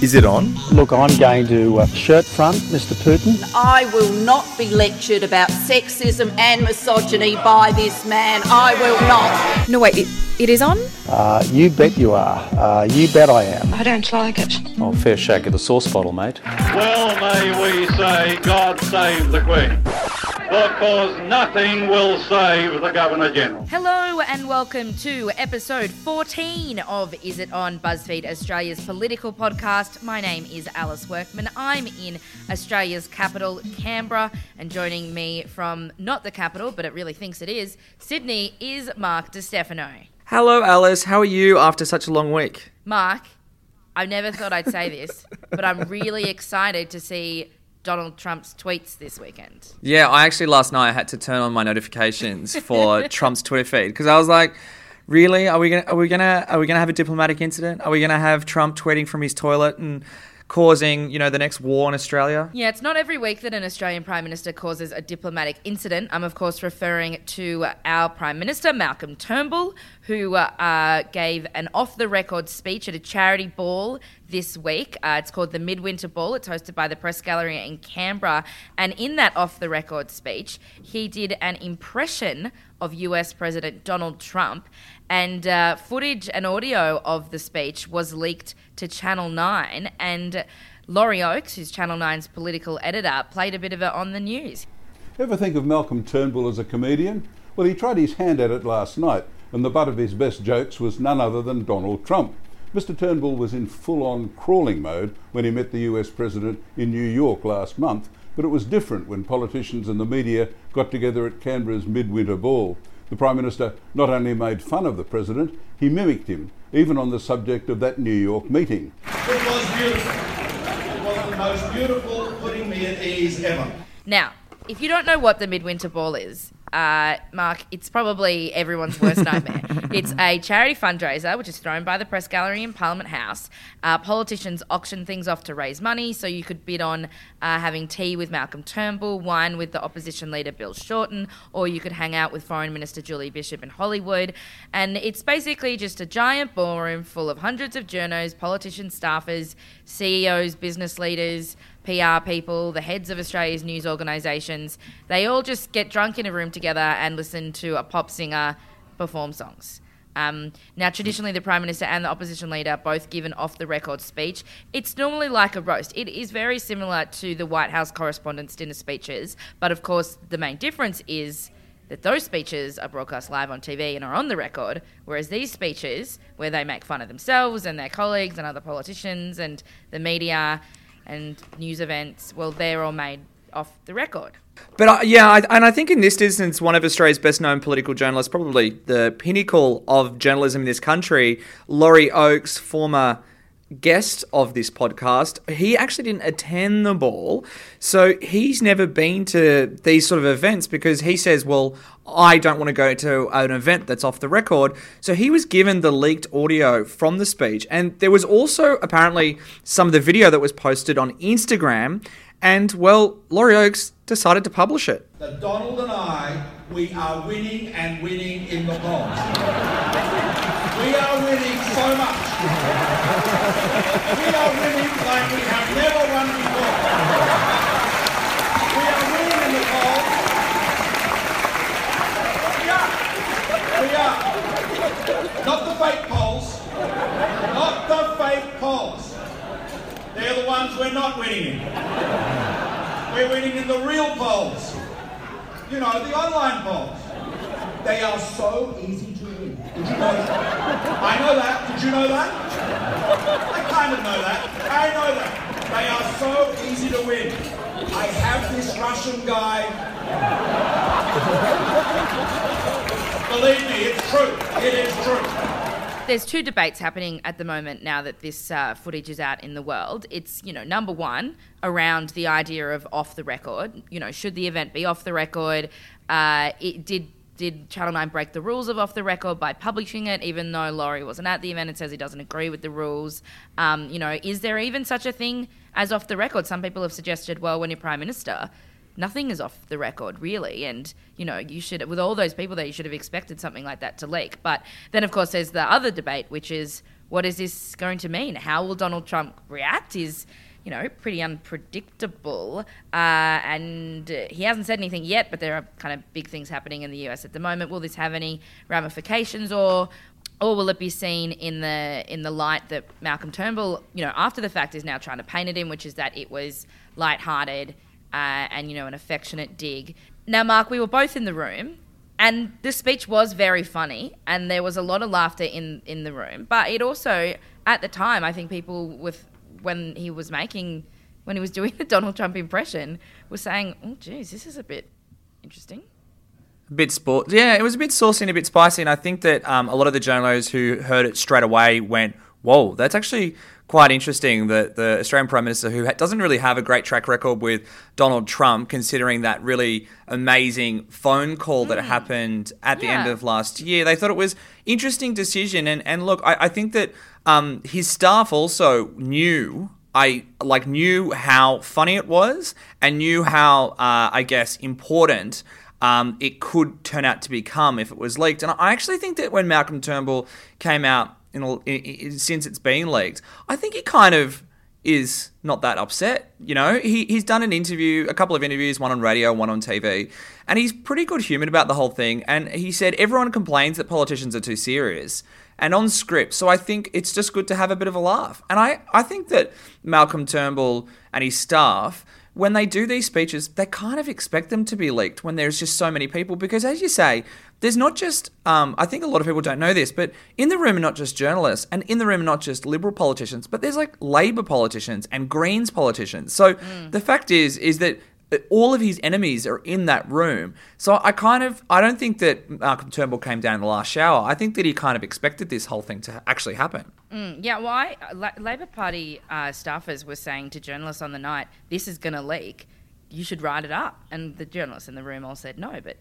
Is it on? Look, I'm going to uh, shirt front Mr. Putin. I will not be lectured about sexism and misogyny by this man. I will not. No, wait, it, it is on? Uh, you bet you are. Uh, you bet I am. I don't like it. Oh, fair shake of the sauce bottle, mate. Well may we say, God save the Queen. Because nothing will save the Governor General. Hello and welcome to episode 14 of Is It On BuzzFeed Australia's political podcast. My name is Alice Workman. I'm in Australia's capital, Canberra, and joining me from not the capital, but it really thinks it is, Sydney, is Mark Di Stefano. Hello, Alice. How are you after such a long week? Mark, I never thought I'd say this, but I'm really excited to see Donald Trump's tweets this weekend. Yeah, I actually last night I had to turn on my notifications for Trump's Twitter feed because I was like, "Really? Are we gonna are we gonna are we gonna have a diplomatic incident? Are we gonna have Trump tweeting from his toilet and causing you know the next war in Australia?" Yeah, it's not every week that an Australian Prime Minister causes a diplomatic incident. I'm, of course, referring to our Prime Minister, Malcolm Turnbull, who uh, uh, gave an off the record speech at a charity ball this week. Uh, it's called the Midwinter Ball. It's hosted by the Press Gallery in Canberra. And in that off the record speech, he did an impression of US President Donald Trump. And uh, footage and audio of the speech was leaked to Channel 9. And Laurie Oakes, who's Channel 9's political editor, played a bit of it on the news. Ever think of Malcolm Turnbull as a comedian? Well, he tried his hand at it last night, and the butt of his best jokes was none other than Donald Trump. Mr. Turnbull was in full on crawling mode when he met the US President in New York last month, but it was different when politicians and the media got together at Canberra's midwinter ball. The Prime Minister not only made fun of the President, he mimicked him, even on the subject of that New York meeting. It was beautiful. It was the most beautiful, putting me at ease ever. Now, if you don't know what the Midwinter Ball is, uh, Mark, it's probably everyone's worst nightmare. it's a charity fundraiser which is thrown by the Press Gallery in Parliament House. Uh, politicians auction things off to raise money, so you could bid on uh, having tea with Malcolm Turnbull, wine with the opposition leader Bill Shorten, or you could hang out with Foreign Minister Julie Bishop in Hollywood. And it's basically just a giant ballroom full of hundreds of journos, politicians, staffers, CEOs, business leaders. PR people, the heads of Australia's news organisations, they all just get drunk in a room together and listen to a pop singer perform songs. Um, now, traditionally, the Prime Minister and the opposition leader both give an off the record speech. It's normally like a roast. It is very similar to the White House Correspondents' Dinner speeches, but of course, the main difference is that those speeches are broadcast live on TV and are on the record, whereas these speeches, where they make fun of themselves and their colleagues and other politicians and the media and news events, well, they're all made off the record. But uh, yeah, I, and I think in this instance, one of Australia's best known political journalists, probably the pinnacle of journalism in this country, Laurie Oakes, former guest of this podcast, he actually didn't attend the ball. So he's never been to these sort of events because he says, well, I don't want to go to an event that's off the record. So he was given the leaked audio from the speech. And there was also apparently some of the video that was posted on Instagram. And well, Laurie Oakes decided to publish it. That Donald and I, we are winning and winning in the polls. We are winning so much. we are winning like we have never won before. We are winning in the polls. We are. We are. Not the fake polls. Not the fake polls. They're the ones we're not winning in. We're winning in the real polls. You know, the online polls. They are so easy. Did you know that? I know that. Did you know that? I kind of know that. I know that. They are so easy to win. I have this Russian guy. Believe me, it's true. It is true. There's two debates happening at the moment now that this uh, footage is out in the world. It's, you know, number one, around the idea of off the record. You know, should the event be off the record? Uh, it did did Channel 9 break the rules of off the record by publishing it, even though Laurie wasn't at the event and says he doesn't agree with the rules? Um, you know, is there even such a thing as off the record? Some people have suggested, well, when you're Prime Minister, nothing is off the record, really. And, you know, you should, with all those people there, you should have expected something like that to leak. But then, of course, there's the other debate, which is, what is this going to mean? How will Donald Trump react? Is you know, pretty unpredictable. Uh, and he hasn't said anything yet, but there are kind of big things happening in the US at the moment. Will this have any ramifications, or or will it be seen in the in the light that Malcolm Turnbull, you know, after the fact, is now trying to paint it in, which is that it was light-hearted uh, and you know an affectionate dig. Now, Mark, we were both in the room. And the speech was very funny, and there was a lot of laughter in, in the room. But it also, at the time, I think people with when he was making when he was doing the Donald Trump impression was saying, "Oh, geez, this is a bit interesting." A bit sport, yeah. It was a bit saucy and a bit spicy, and I think that um, a lot of the journalists who heard it straight away went, "Whoa, that's actually quite interesting." That the Australian Prime Minister, who doesn't really have a great track record with Donald Trump, considering that really amazing phone call that happened at the end of last year, they thought it was interesting decision. And and look, I, I think that um, his staff also knew. I like knew how funny it was and knew how uh, I guess important um, it could turn out to become if it was leaked. And I actually think that when Malcolm Turnbull came out in, a- i i since it's been leaked, I think he kind of is not that upset. You know, he, he's done an interview, a couple of interviews, one on radio, one on TV, and he's pretty good humored about the whole thing. And he said everyone complains that politicians are too serious and on script. So I think it's just good to have a bit of a laugh. And I, I think that Malcolm Turnbull and his staff, when they do these speeches, they kind of expect them to be leaked when there's just so many people. Because as you say, there's not just, um, I think a lot of people don't know this, but in the room are not just journalists, and in the room are not just Liberal politicians, but there's like Labor politicians and Greens politicians. So the fact is, is that all of his enemies are in that room. So I kind of, I don't think that Malcolm Turnbull came down in the last shower. I think that he kind of expected this whole thing to actually happen. Yeah, well, I, La- Labor Party uh, staffers were saying to journalists on the night, "This is going to leak. You should write it up." And the journalists in the room all said no, but.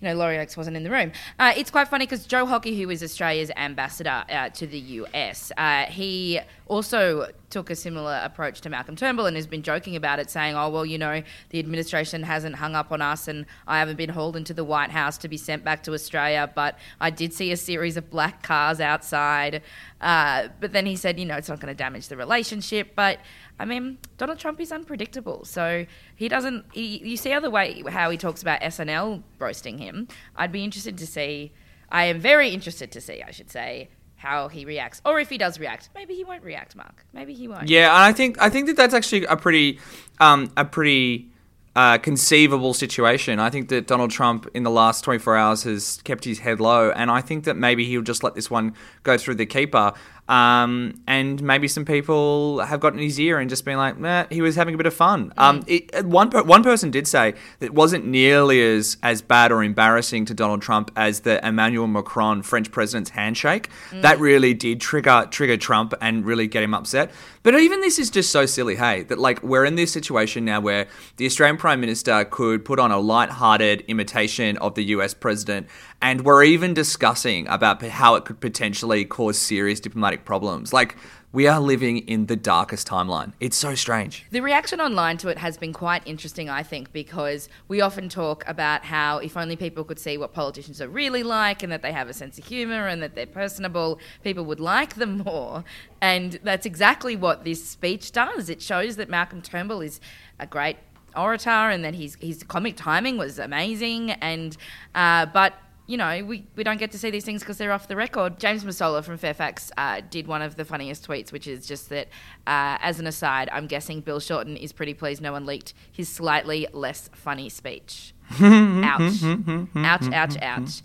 You know, Laurie Oakes wasn't in the room. Uh, it's quite funny because Joe Hockey, who is Australia's ambassador uh, to the US, uh, he also took a similar approach to Malcolm Turnbull and has been joking about it, saying, "Oh well, you know, the administration hasn't hung up on us, and I haven't been hauled into the White House to be sent back to Australia, but I did see a series of black cars outside." Uh, but then he said, "You know, it's not going to damage the relationship." But I mean, Donald Trump is unpredictable, so he doesn't. He, you see how the way how he talks about SNL roasting him. I'd be interested to see. I am very interested to see, I should say, how he reacts, or if he does react. Maybe he won't react, Mark. Maybe he won't. Yeah, and I think I think that that's actually a pretty um, a pretty uh, conceivable situation. I think that Donald Trump in the last 24 hours has kept his head low, and I think that maybe he'll just let this one go through the keeper. Um, and maybe some people have gotten in his ear and just been like, nah, he was having a bit of fun. Um, it, one per- one person did say that it wasn't nearly as as bad or embarrassing to Donald Trump as the Emmanuel Macron French president's handshake. That really did trigger trigger Trump and really get him upset. But even this is just so silly, hey, that like we're in this situation now where the Australian Prime Minister could put on a light-hearted imitation of the US president, and we're even discussing about how it could potentially cause serious diplomatic problems. Like we are living in the darkest timeline. It's so strange. The reaction online to it has been quite interesting, I think, because we often talk about how if only people could see what politicians are really like and that they have a sense of humour and that they're personable, people would like them more. And that's exactly what this speech does. It shows that Malcolm Turnbull is a great orator and that his, his comic timing was amazing. And uh, But you know, we, we don't get to see these things because they're off the record. James Massola from Fairfax uh, did one of the funniest tweets, which is just that, uh, as an aside, I'm guessing Bill Shorten is pretty pleased no one leaked his slightly less funny speech. ouch. ouch, ouch, ouch.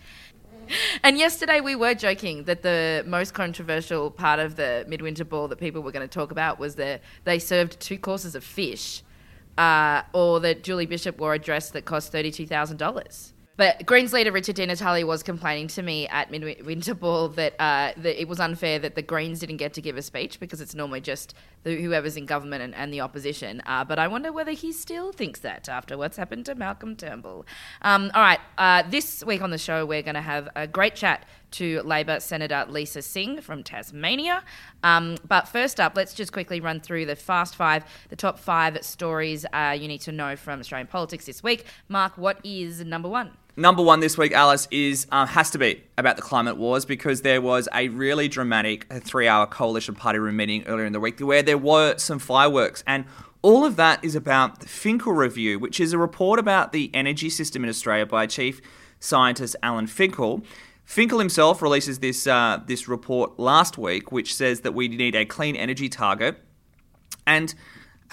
And yesterday we were joking that the most controversial part of the midwinter ball that people were going to talk about was that they served two courses of fish, uh, or that Julie Bishop wore a dress that cost thirty-two thousand dollars. But Greens leader Richard Di Natale was complaining to me at Midwinter Ball that, uh, that it was unfair that the Greens didn't get to give a speech because it's normally just the, whoever's in government and, and the opposition. Uh, but I wonder whether he still thinks that after what's happened to Malcolm Turnbull. Um, all right, uh, this week on the show, we're going to have a great chat to Labor Senator Lisa Singh from Tasmania. Um, but first up, let's just quickly run through the fast five, the top five stories uh, you need to know from Australian politics this week. Mark, what is number one? Number one this week, Alice, is uh, has to be about the climate wars because there was a really dramatic three-hour coalition party room meeting earlier in the week where there were some fireworks, and all of that is about the Finkel Review, which is a report about the energy system in Australia by Chief Scientist Alan Finkel. Finkel himself releases this uh, this report last week, which says that we need a clean energy target, and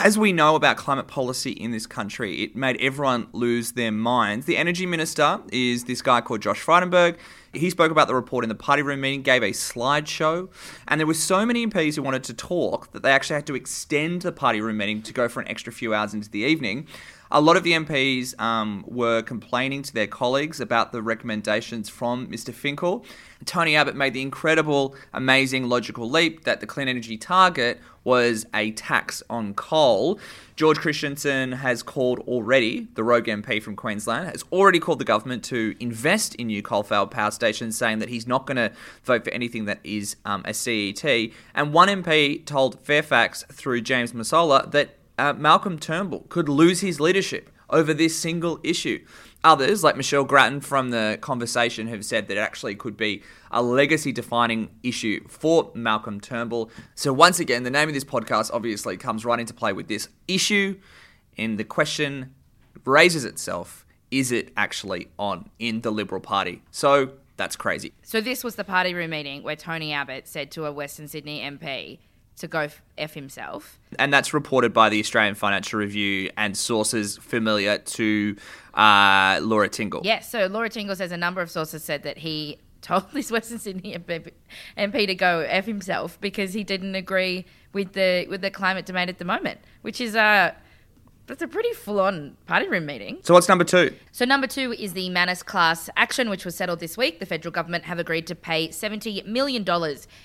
as we know about climate policy in this country, it made everyone lose their minds. The energy minister is this guy called Josh Frydenberg. He spoke about the report in the party room meeting, gave a slideshow, and there were so many MPs who wanted to talk that they actually had to extend the party room meeting to go for an extra few hours into the evening. A lot of the MPs um, were complaining to their colleagues about the recommendations from Mr. Finkel. Tony Abbott made the incredible, amazing, logical leap that the clean energy target was a tax on coal. George Christensen has called already, the rogue MP from Queensland, has already called the government to invest in new coal fired power stations, saying that he's not going to vote for anything that is um, a CET. And one MP told Fairfax through James Massola that uh, Malcolm Turnbull could lose his leadership over this single issue. Others, like Michelle Grattan from the conversation, have said that it actually could be a legacy defining issue for Malcolm Turnbull. So, once again, the name of this podcast obviously comes right into play with this issue, and the question raises itself is it actually on in the Liberal Party? So, that's crazy. So, this was the party room meeting where Tony Abbott said to a Western Sydney MP, to go F himself. And that's reported by the Australian Financial Review and sources familiar to uh, Laura Tingle. Yes, so Laura Tingle says a number of sources said that he told this Western Sydney MP, MP to go F himself because he didn't agree with the with the climate debate at the moment, which is uh, that's a pretty full on party room meeting. So, what's number two? So, number two is the Manus class action, which was settled this week. The federal government have agreed to pay $70 million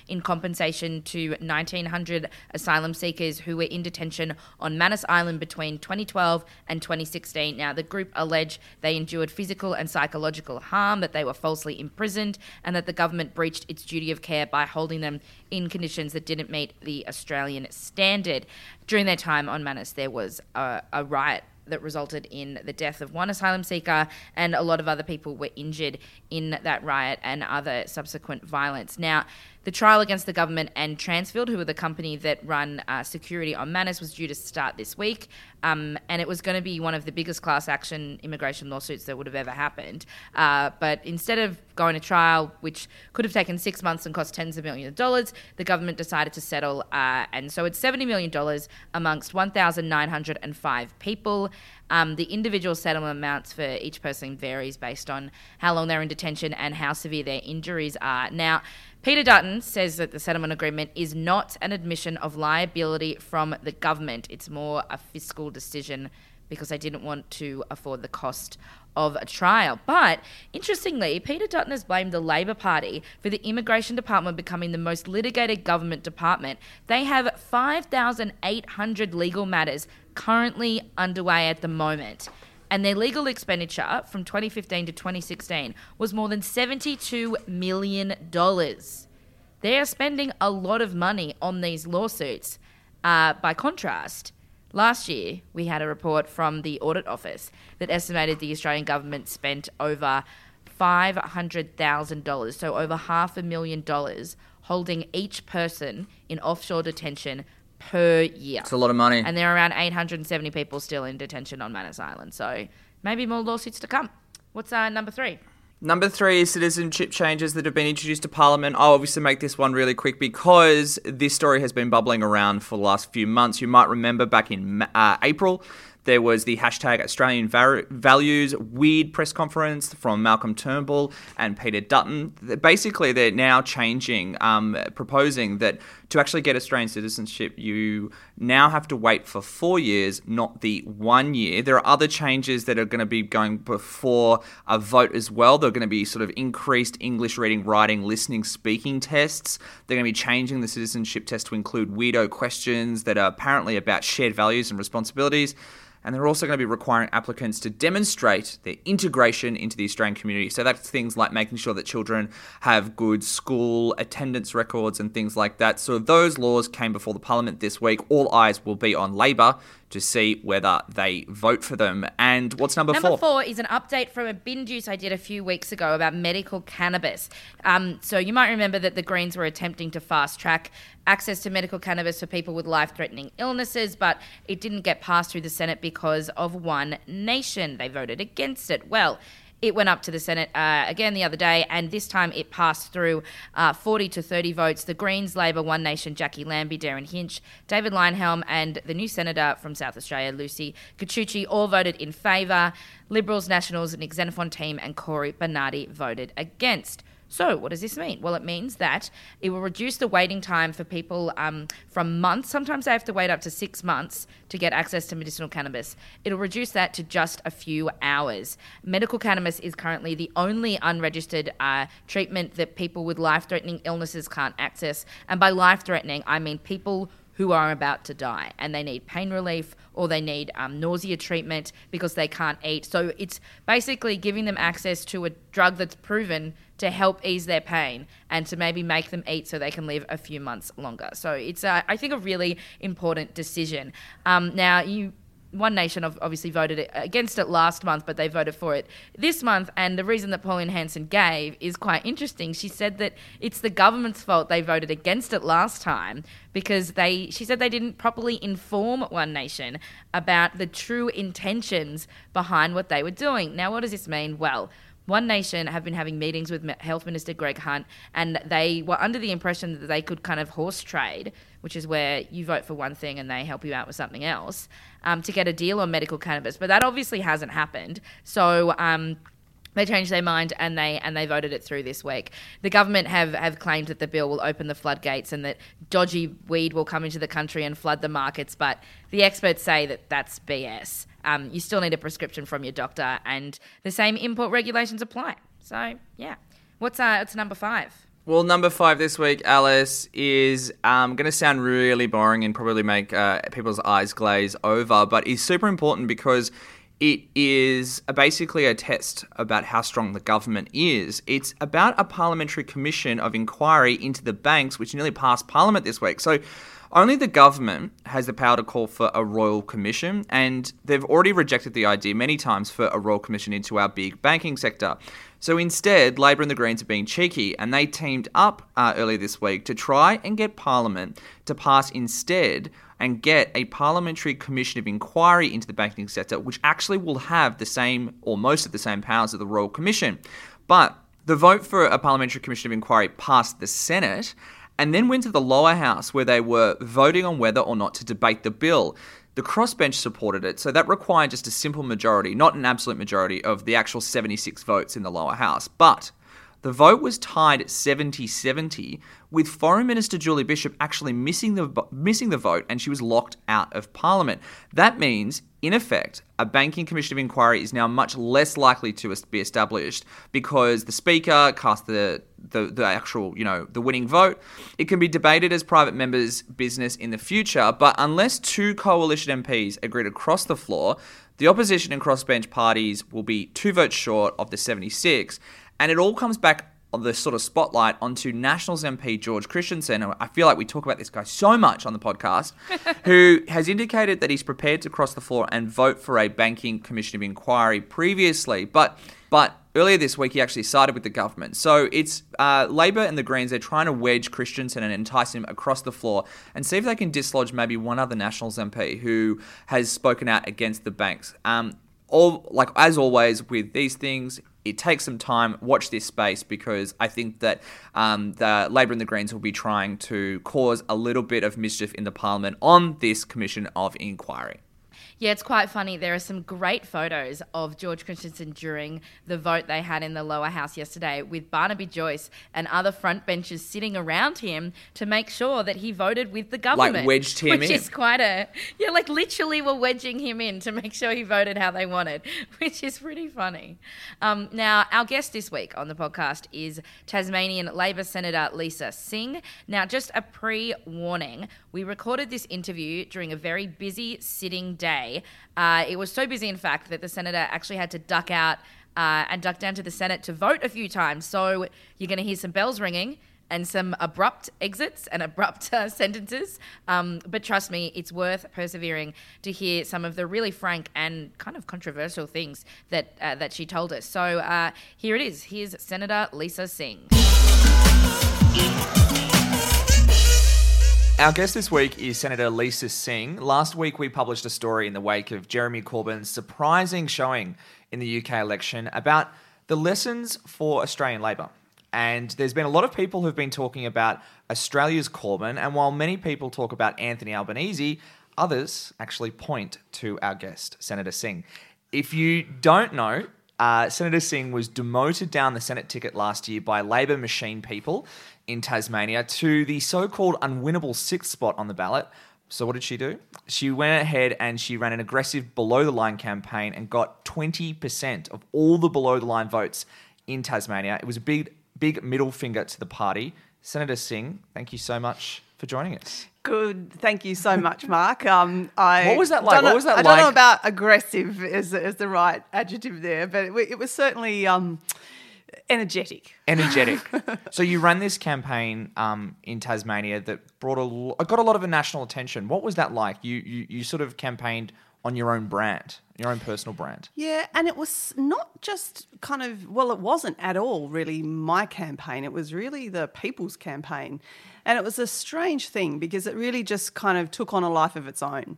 in compensation to 1,900 asylum seekers who were in detention on Manus Island between 2012 and 2016. Now, the group allege they endured physical and psychological harm, that they were falsely imprisoned, and that the government breached its duty of care by holding them in conditions that didn't meet the Australian standard. During their time on Manus, there was a, a riot that resulted in the death of one asylum seeker, and a lot of other people were injured in that riot and other subsequent violence. Now, the trial against the government and Transfield, who are the company that run uh, security on Manus, was due to start this week. Um, and it was going to be one of the biggest class action immigration lawsuits that would have ever happened. Uh, but instead of going to trial, which could have taken six months and cost tens of millions of dollars, the government decided to settle. Uh, and so it's $70 million amongst 1,905 people. Um, the individual settlement amounts for each person varies based on how long they're in detention and how severe their injuries are. Now, Peter Dutton says that the settlement agreement is not an admission of liability from the government. It's more a fiscal decision because they didn't want to afford the cost of a trial. But interestingly, Peter Dutton has blamed the Labor Party for the Immigration Department becoming the most litigated government department. They have 5,800 legal matters currently underway at the moment and their legal expenditure from 2015 to 2016 was more than $72 million. They are spending a lot of money on these lawsuits. Uh, by contrast, last year we had a report from the Audit Office that estimated the Australian government spent over $500,000, so over half a million dollars, holding each person in offshore detention per year. It's a lot of money. And there are around 870 people still in detention on Manus Island. So maybe more lawsuits to come. What's uh, number three? Number three is citizenship changes that have been introduced to Parliament. I'll obviously make this one really quick because this story has been bubbling around for the last few months. You might remember back in uh, April, there was the hashtag Australian Values weird press conference from Malcolm Turnbull and Peter Dutton. Basically, they're now changing, um, proposing that to actually get Australian citizenship, you now have to wait for four years, not the one year. There are other changes that are going to be going before a vote as well. They're going to be sort of increased English reading, writing, listening, speaking tests. They're going to be changing the citizenship test to include weirdo questions that are apparently about shared values and responsibilities. And they're also going to be requiring applicants to demonstrate their integration into the Australian community. So that's things like making sure that children have good school attendance records and things like that. So those laws came before the Parliament this week. All eyes will be on Labor to see whether they vote for them. And what's number, Number four? four is an update from a bin juice I did a few weeks ago about medical cannabis. Um, so you might remember that the Greens were attempting to fast track access to medical cannabis for people with life threatening illnesses, but it didn't get passed through the Senate because of One Nation. They voted against it. Well, it went up to the Senate uh, again the other day, and this time it passed through uh, 40 to 30 votes. The Greens, Labor, One Nation, Jacqui Lambie, Derryn Hinch, David Leyonhjelm, and the new Senator from South Australia, Lucy Gichuhi, all voted in favour. Liberals, Nationals, Nick Xenophon team, and Cory Bernardi voted against. So, what does this mean? Well, it means that it will reduce the waiting time for people um, from months. Sometimes they have to wait up to six months to get access to medicinal cannabis. It'll reduce that to just a few hours. Medical cannabis is currently the only unregistered uh, treatment that people with life threatening illnesses can't access. And by life threatening, I mean people who are about to die and they need pain relief or they need um, nausea treatment because they can't eat. So it's basically giving them access to a drug that's proven to help ease their pain and to maybe make them eat so they can live a few months longer. So it's, I think, a really important decision. Um, now, you one Nation obviously voted against it last month, but they voted for it this month. And the reason that Pauline Hanson gave is quite interesting. She said that it's the government's fault they voted against it last time because they. She said they didn't properly inform One Nation about the true intentions behind what they were doing. Now, what does this mean? Well. One Nation have been having meetings with Health Minister Greg Hunt, and they were under the impression that they could kind of horse trade, which is where you vote for one thing and they help you out with something else, um, to get a deal on medical cannabis. But that obviously hasn't happened. So. Um, they changed their mind and they and they voted it through this week. The government have, have claimed that the bill will open the floodgates and that dodgy weed will come into the country and flood the markets, but the experts say that that's BS um, you still need a prescription from your doctor, and the same import regulations apply. So, yeah. What's uh, what's number five? Well, number five this week, Alice, is um, going to sound really boring and probably make uh, people's eyes glaze over, but is super important because it is basically a test about how strong the government is. It's about a parliamentary commission of inquiry into the banks, which nearly passed Parliament this week. So only the government has the power to call for a royal commission, and they've already rejected the idea many times for a royal commission into our big banking sector. So instead, Labor and the Greens are being cheeky, and they teamed up uh, earlier this week to try and get Parliament to pass instead and get a parliamentary commission of inquiry into the banking sector, which actually will have the same or most of the same powers of the Royal Commission. But the vote for a parliamentary commission of inquiry passed the Senate, and then went to the lower house where they were voting on whether or not to debate the bill. The crossbench supported it, so that required just a simple majority, not an absolute majority of the actual 76 votes in the lower house. But the vote was tied 70 70, with Foreign Minister Julie Bishop actually missing the, missing the vote and she was locked out of Parliament. That means, in effect, a banking commission of inquiry is now much less likely to be established because the Speaker cast the, the, the actual, you know, the winning vote. It can be debated as private members' business in the future, but unless two coalition MPs agreed across the floor, the opposition and crossbench parties will be two votes short of the 76. And it all comes back on the sort of spotlight onto Nationals MP George Christensen. I feel like we talk about this guy so much on the podcast, who has indicated that he's prepared to cross the floor and vote for a banking commission of inquiry previously. But but earlier this week, he actually sided with the government. So it's uh, Labor and the Greens, they're trying to wedge Christensen and entice him across the floor and see if they can dislodge maybe one other Nationals MP who has spoken out against the banks. Um, all like as always with these things, it takes some time. Watch this space because I think that um, the Labor and the Greens will be trying to cause a little bit of mischief in the Parliament on this commission of inquiry. Yeah, it's quite funny. There are some great photos of George Christensen during the vote they had in the lower house yesterday with Barnaby Joyce and other front benches sitting around him to make sure that he voted with the government. Like wedged him which in. is quite a yeah, like literally were wedging him in to make sure he voted how they wanted, which is pretty funny. Um, now, our guest this week on the podcast is Tasmanian Labor Senator Lisa Singh. Now, just a pre-warning, we recorded this interview during a very busy sitting day day. Uh, it was so busy, in fact, that the senator actually had to duck out uh, and duck down to the Senate to vote a few times. So you're going to hear some bells ringing and some abrupt exits and abrupt uh, sentences. Um, but trust me, it's worth persevering to hear some of the really frank and kind of controversial things that uh, that she told us. So uh, here it is. Here's Senator Lisa Singh. Our guest this week is Senator Lisa Singh. Last week, we published a story in the wake of Jeremy Corbyn's surprising showing in the UK election about the lessons for Australian Labor. And there's been a lot of people who've been talking about Australia's Corbyn, and while many people talk about Anthony Albanese, others actually point to our guest, Senator Singh. If you don't know, uh, Senator Singh was demoted down the Senate ticket last year by Labor machine people in Tasmania to the so called unwinnable sixth spot on the ballot. So, what did she do? She went ahead and she ran an aggressive below the line campaign and got 20% of all the below the line votes in Tasmania. It was a big, big middle finger to the party. Senator Singh, thank you so much for joining us. Good. Thank you so much, Mark. Um, I What was that like? What was that I don't know about aggressive as, as the right adjective there, but it, it was certainly um, energetic. energetic. so you ran this campaign um, in Tasmania that brought a lo- got a lot of national attention. What was that like? You, you you sort of campaigned on your own brand, your own personal brand. Yeah, and it was not just kind of, well, it wasn't at all really my campaign. It was really the people's campaign. And it was a strange thing because it really just kind of took on a life of its own.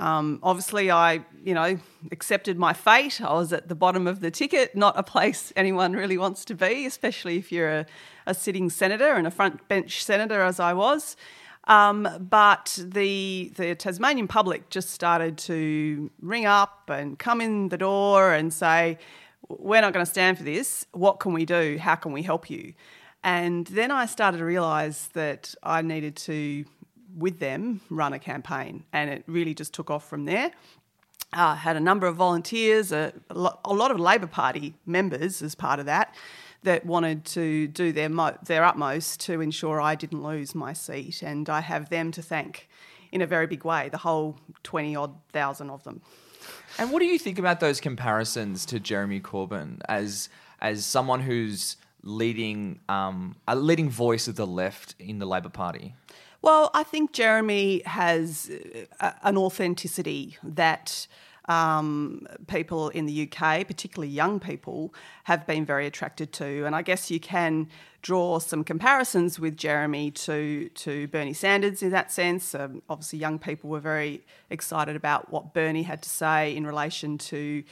Um, obviously, I, you know, accepted my fate. I was at the bottom of the ticket, not a place anyone really wants to be, especially if you're a, a sitting senator and a front bench senator, as I was. Um, but the the Tasmanian public just started to ring up and come in the door and say, "We're not going to stand for this. What can we do? How can we help you?" And then I started to realise that I needed to, with them, run a campaign, and it really just took off from there. Uh, had a number of volunteers, a, a lot of Labor Party members as part of that, that wanted to do their mo- their utmost to ensure I didn't lose my seat, and I have them to thank in a very big way. The whole twenty odd thousand of them. And what do you think about those comparisons to Jeremy Corbyn as as someone who's leading um, a leading voice of the left in the Labor Party? Well, I think Jeremy has uh, an authenticity that um, people in the UK, particularly young people, have been very attracted to. And I guess you can draw some comparisons with Jeremy to, to Bernie Sanders in that sense. Um, obviously, young people were very excited about what Bernie had to say in relation to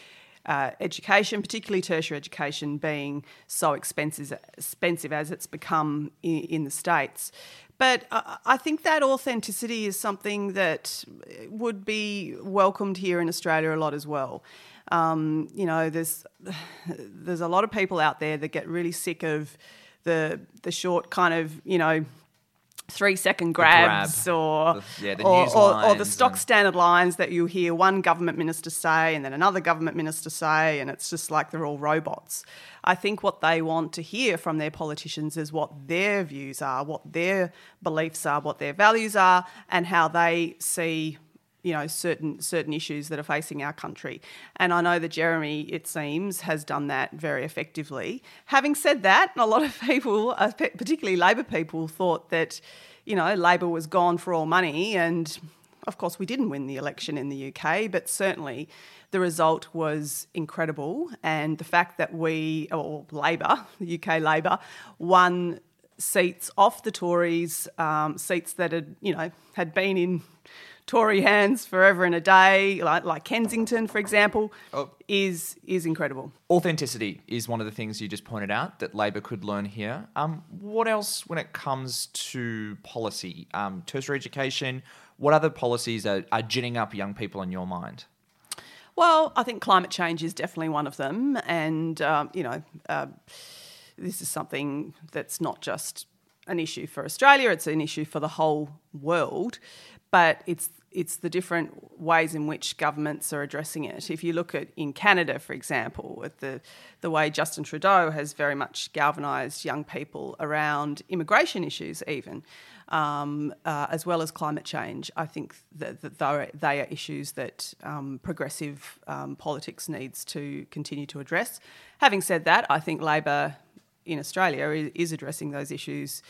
uh, education, particularly tertiary education, being so expensive, expensive as it's become in, in the States. But I think that authenticity is something that would be welcomed here in Australia a lot as well. Um, you know, there's there's a lot of people out there that get really sick of the the short kind of you know three second grabs grab. or The- yeah, the or, or, or the stock and- standard lines that you hear one government minister say and then another government minister say, and it's just like they're all robots. I think what they want to hear from their politicians is what their views are, what their beliefs are, what their values are, and how they see you know certain certain issues that are facing our country. And i know that jeremy it seems has done that very effectively. Having said that a lot of people uh, particularly labor people thought that you know labor was gone for all money. And of course we didn't win the election in the uk but certainly the result was incredible. And the fact that we or labor the uk labor won seats off the tories um, seats that had you know had been in Tory hands forever and a day, like, like Kensington, for example, is is incredible. Authenticity is one of the things you just pointed out that Labor could learn here. Um, what else when it comes to policy, um, tertiary education? What other policies are, are ginning up young people in your mind? Well, I think climate change is definitely one of them, and um, you know, uh, this is something that's not just an issue for Australia; it's an issue for the whole world. But it's it's the different ways in which governments are addressing it. If you look at in Canada, for example, at the the way Justin Trudeau has very much galvanised young people around immigration issues, even um, uh, as well as climate change, I think that, that they, are, issues that um, progressive um, politics needs to continue to address. Having said that, I think Labor in Australia is addressing those issues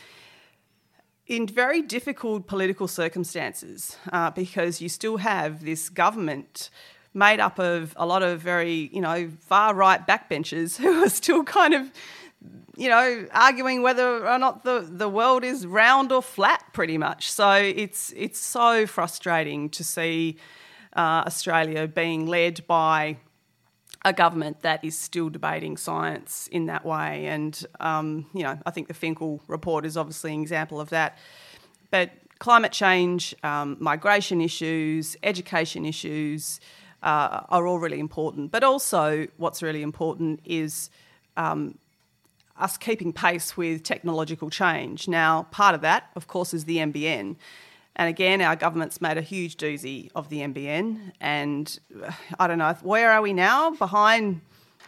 in very difficult political circumstances uh, because you still have this government made up of a lot of very, you know, far right backbenchers who are still kind of, you know, arguing whether or not the, the world is round or flat, pretty much. So it's it's so frustrating to see uh, Australia being led by a government that is still debating science in that way. And, um, you know, I think the Finkel report is obviously an example of that. But climate change, um, migration issues, education issues uh, are all really important. But also, what's really important is um, us keeping pace with technological change. Now, part of that, of course, is the NBN. And again, our government's made a huge doozy of the NBN. And uh, I don't know, where are we now? Behind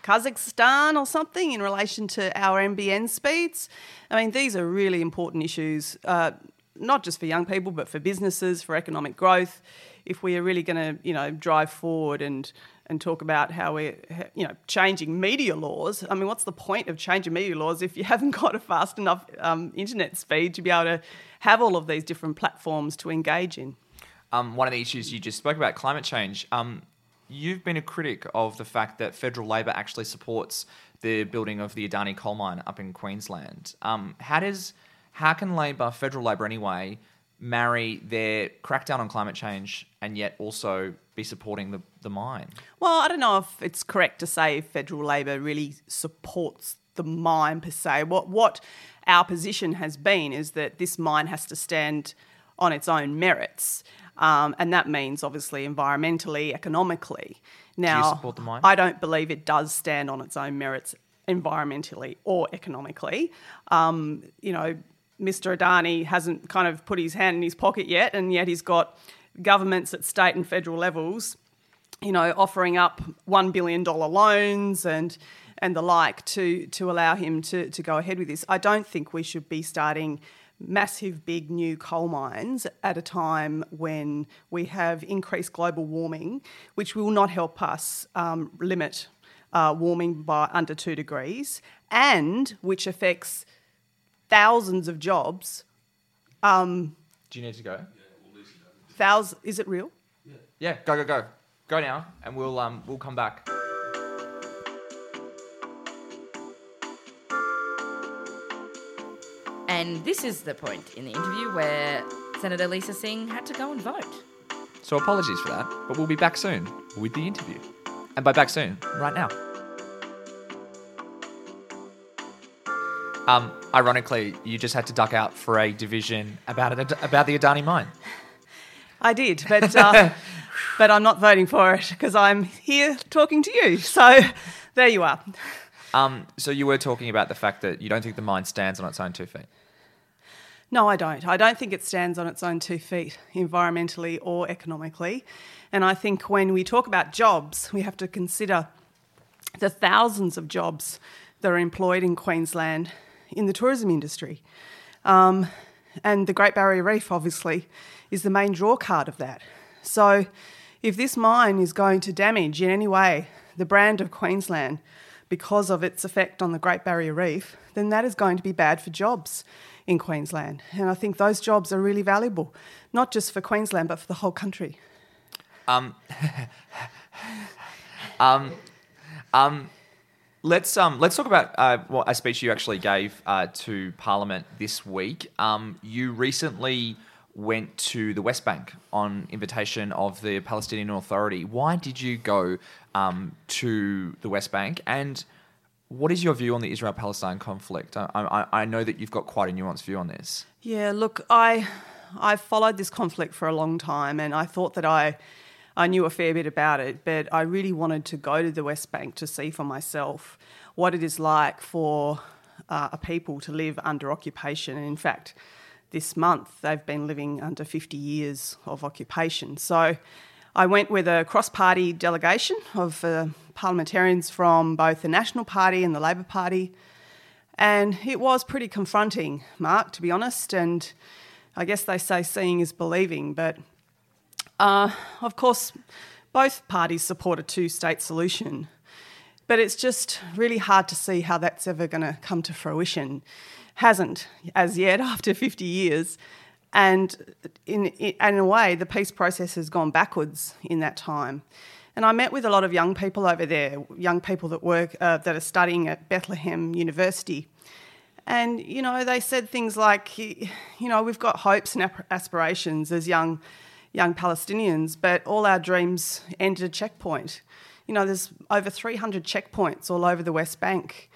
Kazakhstan or something in relation to our NBN speeds? I mean, these are really important issues, uh, not just for young people, but for businesses, for economic growth. If we are really going to, you know, drive forward and and talk about how we're, you know, changing media laws. I mean, what's the point of changing media laws if you haven't got a fast enough um, internet speed to be able to have all of these different platforms to engage in? Um, one of the issues you just spoke about, climate change. Um, you've been a critic of the fact that federal Labor actually supports the building of the Adani coal mine up in Queensland. Um, how does how can Labor, federal Labor anyway, marry their crackdown on climate change and yet also be supporting the, the mine? Well, I don't know if it's correct to say federal Labor really supports the mine per se. What what our position has been is that this mine has to stand on its own merits. Um, and that means obviously environmentally, economically. Now, Do you support the mine? I don't believe it does stand on its own merits environmentally or economically. Um, you know, Mr. Adani hasn't kind of put his hand in his pocket yet, and yet he's got governments at state and federal levels, you know, offering up $1 billion loans and and the like to to allow him to, to go ahead with this. I don't think we should be starting massive big new coal mines at a time when we have increased global warming, which will not help us um, limit uh, warming by under two degrees, and which affects thousands of jobs. Um, Do you need to go? Thousands, is it real? Yeah, go go go, go now, and we'll um we'll come back. And this is the point in the interview where Senator Lisa Singh had to go and vote. So apologies for that, but we'll be back soon with the interview, and by back soon, right now. Um, ironically, you just had to duck out for a division about it about the Adani mine. I did, but uh, but I'm not voting for it because I'm here talking to you. So there you are. Um, so you were talking about the fact that you don't think the mine stands on its own two feet. No, I don't. I don't think it stands on its own two feet, environmentally or economically. And I think when we talk about jobs, we have to consider the thousands of jobs that are employed in Queensland in the tourism industry. Um, and the Great Barrier Reef, obviously, is the main draw card of that. So, if this mine is going to damage in any way the brand of Queensland because of its effect on the Great Barrier Reef, then that is going to be bad for jobs in Queensland. And I think those jobs are really valuable, not just for Queensland, but for the whole country. Um, um, um, let's um, let's talk about uh, what a speech you actually gave uh, to Parliament this week. Um, you recently went to the West Bank on invitation of the Palestinian Authority. Why did you go um, to the West Bank and what is your view on the Israel-Palestine conflict? I, I, I know that you've got quite a nuanced view on this. Yeah, look, I I followed this conflict for a long time, and I thought that I I knew a fair bit about it, but I really wanted to go to the West Bank to see for myself what it is like for uh, a people to live under occupation. And in fact, this month they've been living under 50 years of occupation. So I went with a cross party delegation of uh, parliamentarians from both the National Party and the Labor Party. And it was pretty confronting, Mark, to be honest. And I guess they say seeing is believing. But uh, of course, both parties support a two state solution. But it's just really hard to see how that's ever going to come to fruition. Hasn't as yet after 50 years. And in, in, in a way, the peace process has gone backwards in that time. And I met with a lot of young people over there, young people that work uh, that are studying at Bethlehem University. And you know, they said things like, you know, we've got hopes and aspirations as young young Palestinians, but all our dreams ended at a checkpoint. You know, there's over 300 checkpoints all over the West Bank.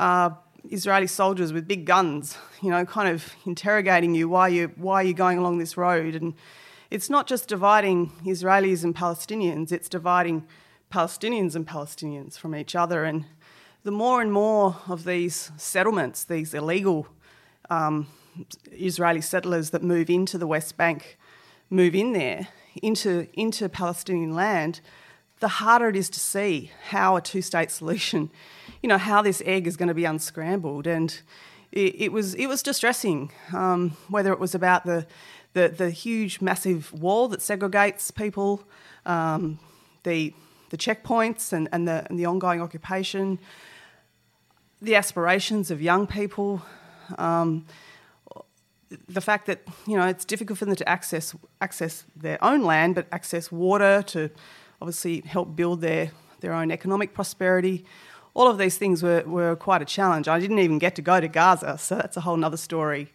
Uh, Israeli soldiers with big guns, you know, kind of interrogating you why you why are you going along this road, and it's not just dividing Israelis and Palestinians; it's dividing Palestinians and Palestinians from each other. And the more and more of these settlements, these illegal um, Israeli settlers that move into the West Bank, move in there into into Palestinian land, the harder it is to see how a two-state solution you know, how this egg is going to be unscrambled. And it, it was, it was distressing, um, whether it was about the, the, the, huge, massive wall that segregates people, um, the, the checkpoints and, and, the, and the ongoing occupation, the aspirations of young people, um, the fact that you know it's difficult for them to access access their own land, but access water to obviously help build their their own economic prosperity all of these things were, were quite a challenge. I didn't even get to go to Gaza, so that's a whole other story.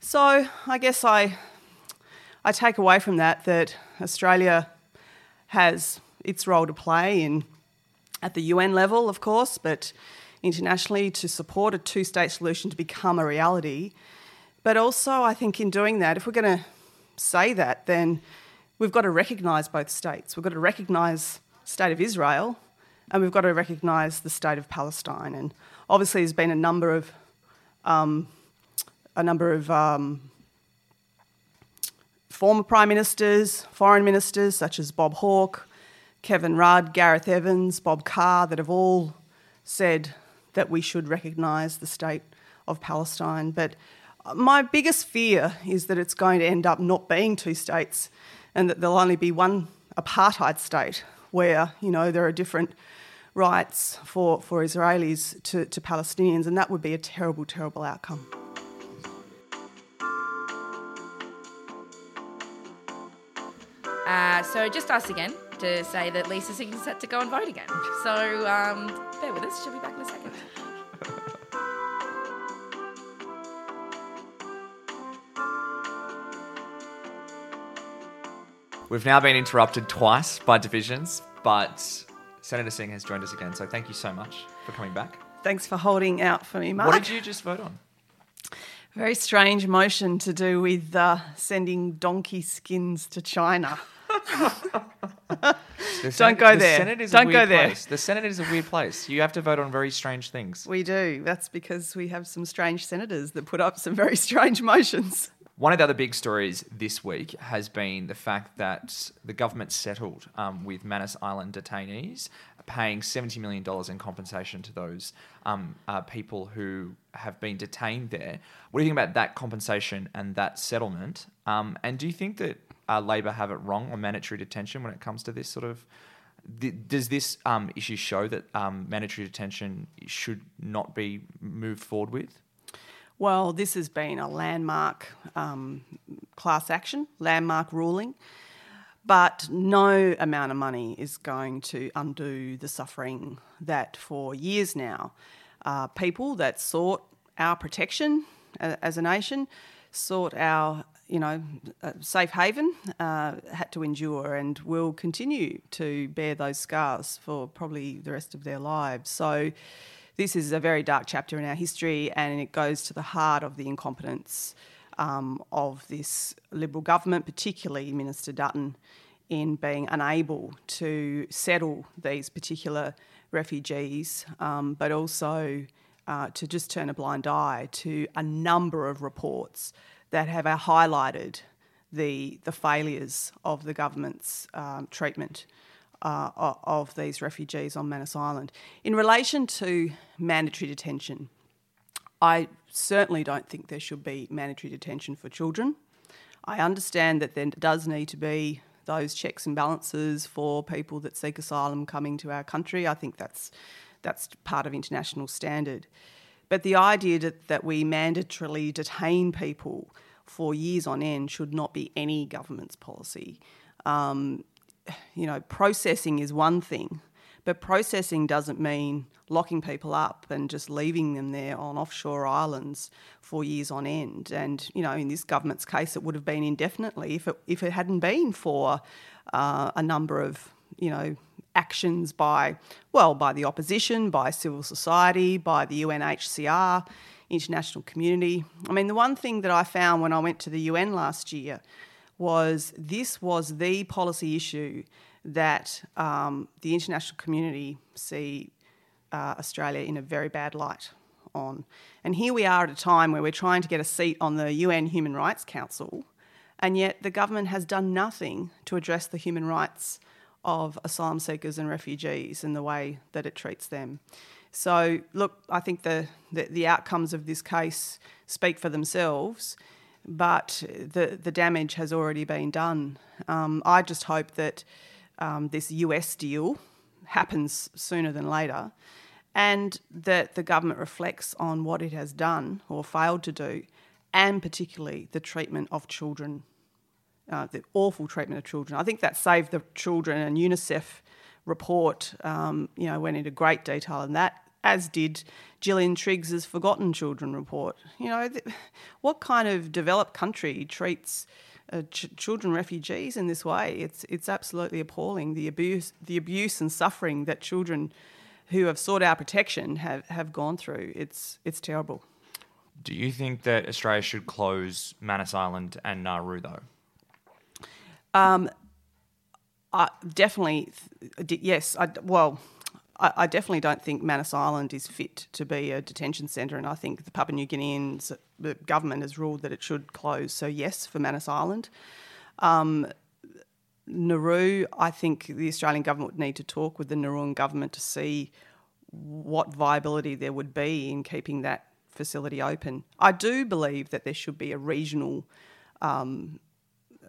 So I guess I, I take away from that that Australia has its role to play in at the UN level, of course, but internationally to support a two state solution to become a reality. But also, I think in doing that, if we're going to say that, then we've got to recognise both states. We've got to recognise state of Israel and we've got to recognise the state of Palestine. And obviously, there's been a number of um, a number of um, former prime ministers, foreign ministers such as Bob Hawke, Kevin Rudd, Gareth Evans, Bob Carr, that have all said that we should recognise the state of Palestine. But my biggest fear is that it's going to end up not being two states and that there'll only be one apartheid state where, you know, there are different rights for, for Israelis to, to Palestinians, and that would be a terrible, terrible outcome. Uh, so just us again to say that Lisa Singh is set to go and vote again. So um, bear with us, she'll be back in a second. We've now been interrupted twice by divisions, but Senator Singh has joined us again, so thank you so much for coming back. Thanks for holding out for me, Mark. What did you just vote on? Very strange motion to do with uh, sending donkey skins to China. the Don't go the there. Senate is Don't a go there. Place. The Senate is a weird place. You have to vote on very strange things. We do. That's because we have some strange senators that put up some very strange motions. One of the other big stories this week has been the fact that the government settled um, with Manus Island detainees, paying $70 million in compensation to those um, uh, people who have been detained there. What do you think about that compensation and that settlement? Um, and do you think that uh, Labor have it wrong on mandatory detention when it comes to this sort of does this um, issue show that um, mandatory detention should not be moved forward with? Well, this has been a landmark um, class action, landmark ruling, but no amount of money is going to undo the suffering that for years now, uh, people that sought our protection uh, as a nation, sought our you know, safe haven, uh, had to endure and will continue to bear those scars for probably the rest of their lives. So, this is a very dark chapter in our history and it goes to the heart of the incompetence um, of this Liberal government, particularly Minister Dutton, in being unable to settle these particular refugees, um, but also uh, to just turn a blind eye to a number of reports that have uh, highlighted the the failures of the government's um, treatment uh, of these refugees on Manus Island. In relation to mandatory detention, I certainly don't think there should be mandatory detention for children. I understand that there does need to be those checks and balances for people that seek asylum coming to our country. I think that's that's part of international standard. But the idea that, that we mandatorily detain people for years on end should not be any government's policy. Um, you know, processing is one thing, but processing doesn't mean locking people up and just leaving them there on offshore islands for years on end. And you know, in this government's case, it would have been indefinitely if it if it hadn't been for uh, a number of you know actions by well by the opposition, by civil society, by the UNHCR, international community. I mean, the one thing that I found when I went to the UN last year was this was the policy issue that um, the international community see uh, Australia in a very bad light on. And here we are at a time where we're trying to get a seat on the UN Human Rights Council, and yet the government has done nothing to address the human rights of asylum seekers and refugees and the way that it treats them. So, look, I think the, the, the outcomes of this case speak for themselves but the the damage has already been done. Um, I just hope that um, this US deal happens sooner than later, and that the government reflects on what it has done or failed to do, and particularly the treatment of children, uh, the awful treatment of children. I think that Save the Children and UNICEF report, um, you know, went into great detail in that as did Gillian Triggs's Forgotten Children report. You know, th- what kind of developed country treats uh, ch- children refugees in this way? It's it's absolutely appalling. The abuse, the abuse and suffering that children who have sought our protection have, have gone through. It's it's terrible. Do you think that Australia should close Manus Island and Nauru though? Um, I definitely, yes. I, well, I, I definitely don't think Manus Island is fit to be a detention centre, and I think the Papua New Guineans the government has ruled that it should close. So yes, for Manus Island. Um, Nauru, I think the Australian government would need to talk with the Nauruan government to see what viability there would be in keeping that facility open. I do believe that there should be a regional um,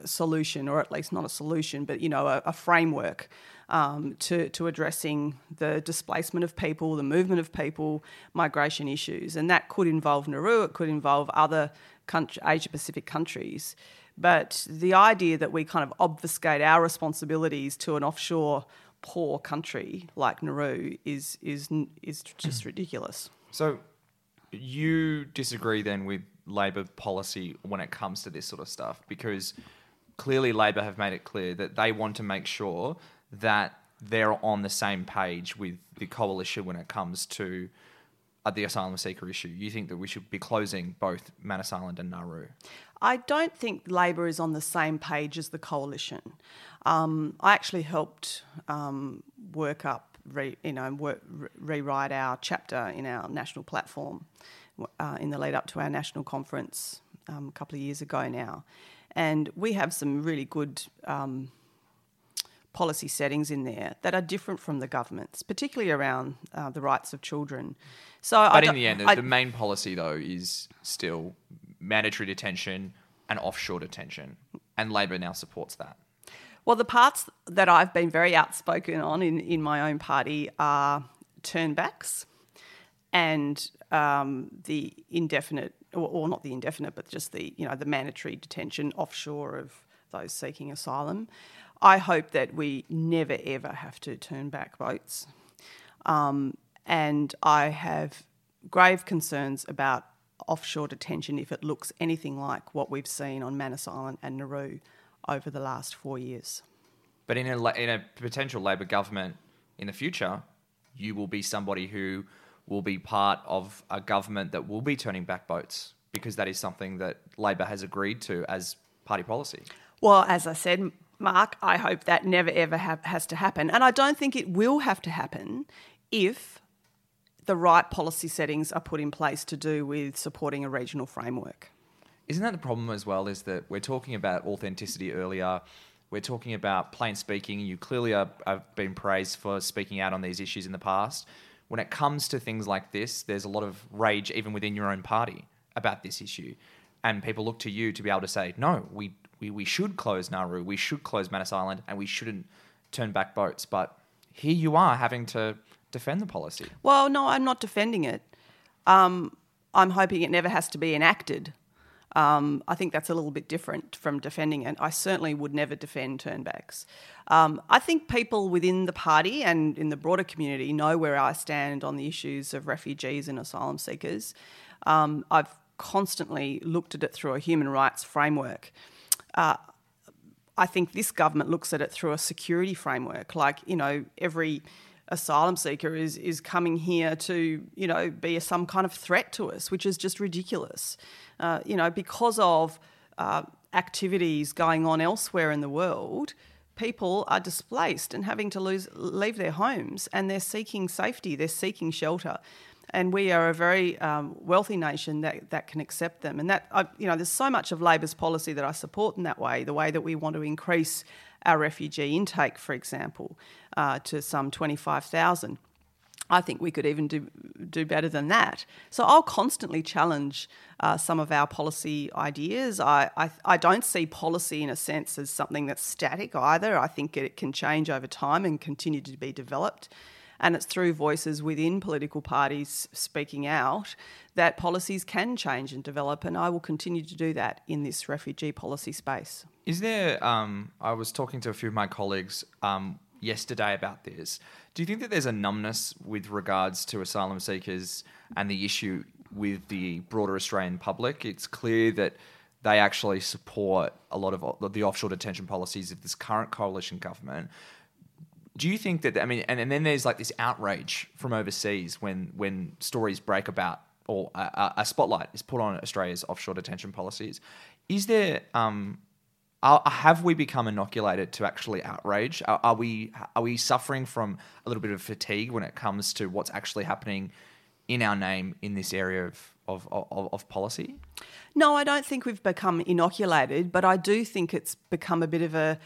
solution, or at least not a solution, but you know, a, a framework um, to, to addressing the displacement of people, the movement of people, migration issues. And that could involve Nauru, it could involve other country, Asia Pacific countries. But the idea that we kind of obfuscate our responsibilities to an offshore poor country like Nauru is, is, is just ridiculous. So you disagree then with Labor policy when it comes to this sort of stuff because clearly Labor have made it clear that they want to make sure that they're on the same page with the coalition when it comes to uh, the asylum seeker issue. You think that we should be closing both Manus Island and Nauru? I don't think Labor is on the same page as the coalition. Um, I actually helped um, work up, re, you know, work, re- rewrite our chapter in our national platform uh, in the lead up to our national conference um, a couple of years ago now, and we have some really good um, policy settings in there that are different from the government's, particularly around uh, the rights of children. So, but I in the end, I, the main policy though is still mandatory detention and offshore detention, and Labor now supports that. Well, the parts that I've been very outspoken on in, in my own party are turnbacks and um, the indefinite, or, or not the indefinite, but just the you know the mandatory detention offshore of those seeking asylum. I hope that we never ever have to turn back boats. Um, and I have grave concerns about offshore detention if it looks anything like what we've seen on Manus Island and Nauru over the last four years. But in a, in a potential Labor government in the future, you will be somebody who will be part of a government that will be turning back boats because that is something that Labor has agreed to as party policy. Well, as I said, Mark, I hope that never ever has to happen. And I don't think it will have to happen if the right policy settings are put in place to do with supporting a regional framework. Isn't that the problem as well? Is that we're talking about authenticity earlier. We're talking about plain speaking. You clearly have been praised for speaking out on these issues in the past. When it comes to things like this, there's a lot of rage even within your own party about this issue. And people look to you to be able to say, no, we, we, we should close Nauru, we should close Manus Island, and we shouldn't turn back boats. But here you are having to defend the policy. Well, no, I'm not defending it. Um, I'm hoping it never has to be enacted. Um, I think that's a little bit different from defending it. I certainly would never defend turnbacks. Um, I think people within the party and in the broader community know where I stand on the issues of refugees and asylum seekers. Um, I've constantly looked at it through a human rights framework. Uh, I think this government looks at it through a security framework. Like, you know, every asylum seeker is is coming here to you know be a, some kind of threat to us, which is just ridiculous. Uh, you know, because of uh, activities going on elsewhere in the world, people are displaced and having to lose leave their homes, and they're seeking safety, they're seeking shelter. And we are a very um, wealthy nation that, that can accept them. And that, I, you know, there's so much of Labor's policy that I support in that way, the way that we want to increase our refugee intake, for example, uh, to some 25,000. I think we could even do do better than that. So I'll constantly challenge uh, some of our policy ideas. I, I, I don't see policy in a sense as something that's static either. I think it can change over time and continue to be developed. And it's through voices within political parties speaking out that policies can change and develop. And I will continue to do that in this refugee policy space. Is there? Um, I was talking to a few of my colleagues um, yesterday about this. Do you think that there's a numbness with regards to asylum seekers and the issue with the broader Australian public? It's clear that they actually support a lot of the offshore detention policies of this current coalition government. Do you think that I mean, and, and then there's like this outrage from overseas when when stories break about or a, a spotlight is put on Australia's offshore detention policies. Is there um, are, have we become inoculated to actually outrage? Are, are, we are we suffering from a little bit of fatigue when it comes to what's actually happening in our name in this area of of, of, of policy? No, I don't think we've become inoculated, but I do think it's become a bit of a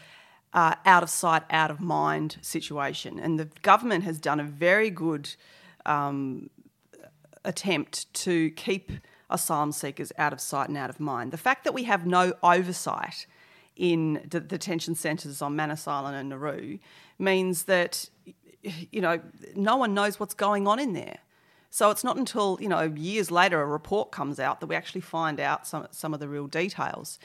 uh, out of sight, out of mind situation, and the government has done a very good um, attempt to keep asylum seekers out of sight and out of mind. The fact that we have no oversight in the detention centres on Manus Island and Nauru means that you know no one knows what's going on in there. So it's not until you know years later a report comes out that we actually find out some some of the real details.